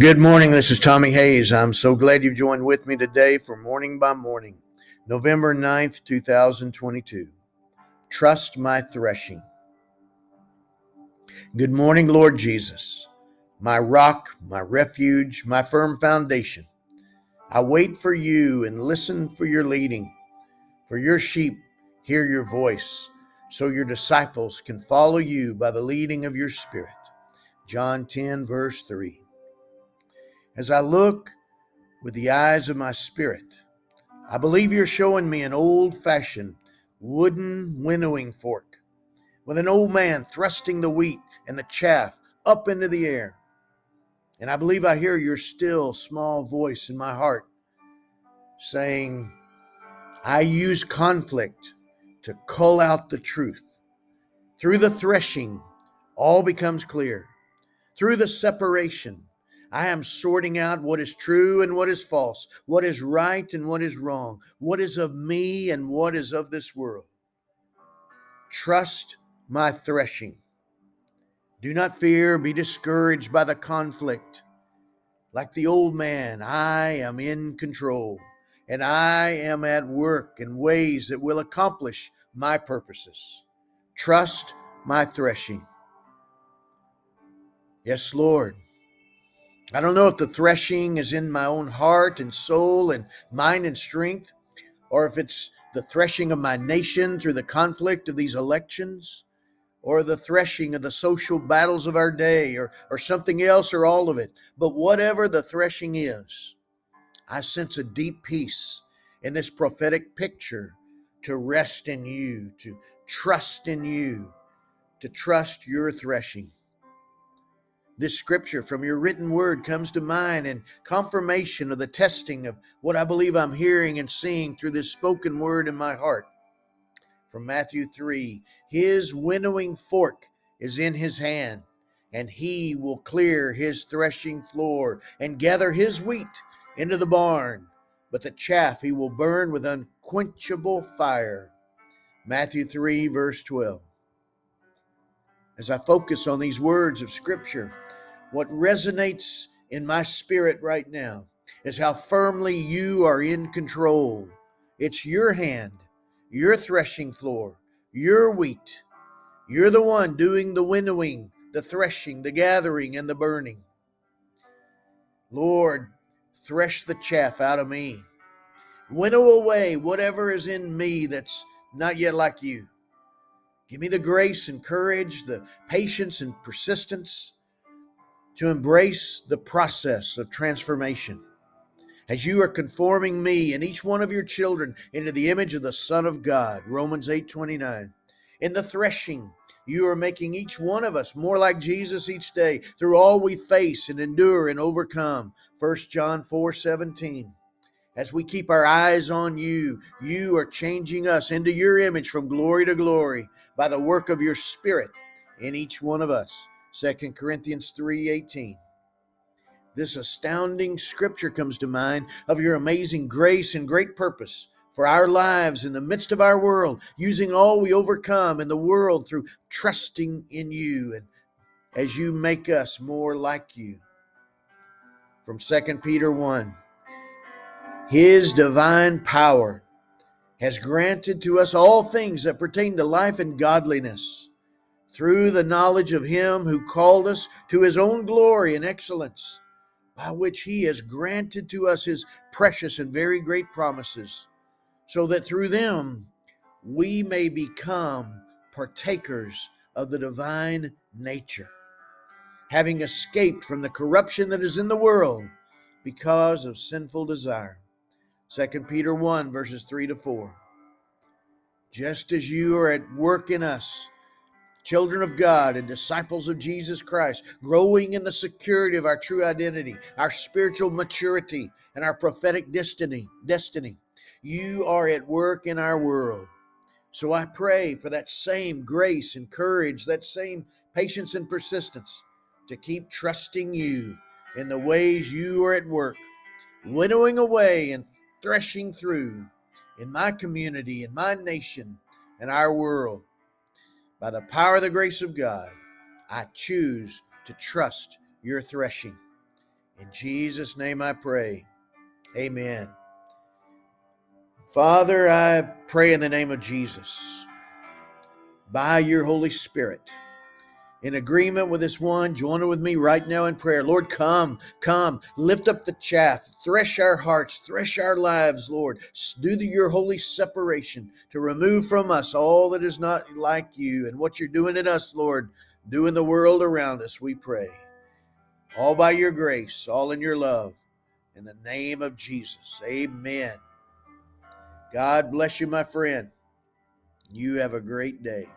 Good morning. This is Tommy Hayes. I'm so glad you've joined with me today for Morning by Morning, November 9th, 2022. Trust my threshing. Good morning, Lord Jesus, my rock, my refuge, my firm foundation. I wait for you and listen for your leading. For your sheep hear your voice, so your disciples can follow you by the leading of your Spirit. John 10, verse 3. As I look with the eyes of my spirit, I believe you're showing me an old fashioned wooden winnowing fork with an old man thrusting the wheat and the chaff up into the air. And I believe I hear your still small voice in my heart saying, I use conflict to cull out the truth. Through the threshing, all becomes clear. Through the separation, I am sorting out what is true and what is false, what is right and what is wrong, what is of me and what is of this world. Trust my threshing. Do not fear, be discouraged by the conflict. Like the old man, I am in control, and I am at work in ways that will accomplish my purposes. Trust my threshing. Yes, Lord. I don't know if the threshing is in my own heart and soul and mind and strength, or if it's the threshing of my nation through the conflict of these elections, or the threshing of the social battles of our day, or, or something else, or all of it. But whatever the threshing is, I sense a deep peace in this prophetic picture to rest in you, to trust in you, to trust your threshing. This scripture from your written word comes to mind in confirmation of the testing of what I believe I'm hearing and seeing through this spoken word in my heart. From Matthew 3 His winnowing fork is in his hand, and he will clear his threshing floor and gather his wheat into the barn, but the chaff he will burn with unquenchable fire. Matthew 3, verse 12. As I focus on these words of Scripture, what resonates in my spirit right now is how firmly you are in control. It's your hand, your threshing floor, your wheat. You're the one doing the winnowing, the threshing, the gathering, and the burning. Lord, thresh the chaff out of me. Winnow away whatever is in me that's not yet like you. Give me the grace and courage, the patience and persistence to embrace the process of transformation as you are conforming me and each one of your children into the image of the Son of God. Romans 8:29. In the threshing, you are making each one of us more like Jesus each day through all we face and endure and overcome. 1 John 4:17. As we keep our eyes on you, you are changing us into your image from glory to glory by the work of your spirit in each one of us. 2 Corinthians 3:18. This astounding scripture comes to mind of your amazing grace and great purpose for our lives in the midst of our world, using all we overcome in the world through trusting in you and as you make us more like you. From 2 Peter 1 His divine power has granted to us all things that pertain to life and godliness through the knowledge of him who called us to his own glory and excellence, by which he has granted to us his precious and very great promises, so that through them we may become partakers of the divine nature, having escaped from the corruption that is in the world because of sinful desire. 2 Peter 1, verses 3 to 4. Just as you are at work in us, children of God and disciples of Jesus Christ, growing in the security of our true identity, our spiritual maturity, and our prophetic destiny. Destiny. You are at work in our world. So I pray for that same grace and courage, that same patience and persistence to keep trusting you in the ways you are at work, winnowing away and threshing through in my community, in my nation, in our world. By the power of the grace of God, I choose to trust your threshing. In Jesus' name I pray. Amen. Father, I pray in the name of Jesus, by your Holy Spirit, in agreement with this one, join with me right now in prayer. Lord, come, come, lift up the chaff, thresh our hearts, thresh our lives, Lord. Do the, your holy separation to remove from us all that is not like you and what you're doing in us, Lord. Do in the world around us, we pray. All by your grace, all in your love. In the name of Jesus, amen. God bless you, my friend. You have a great day.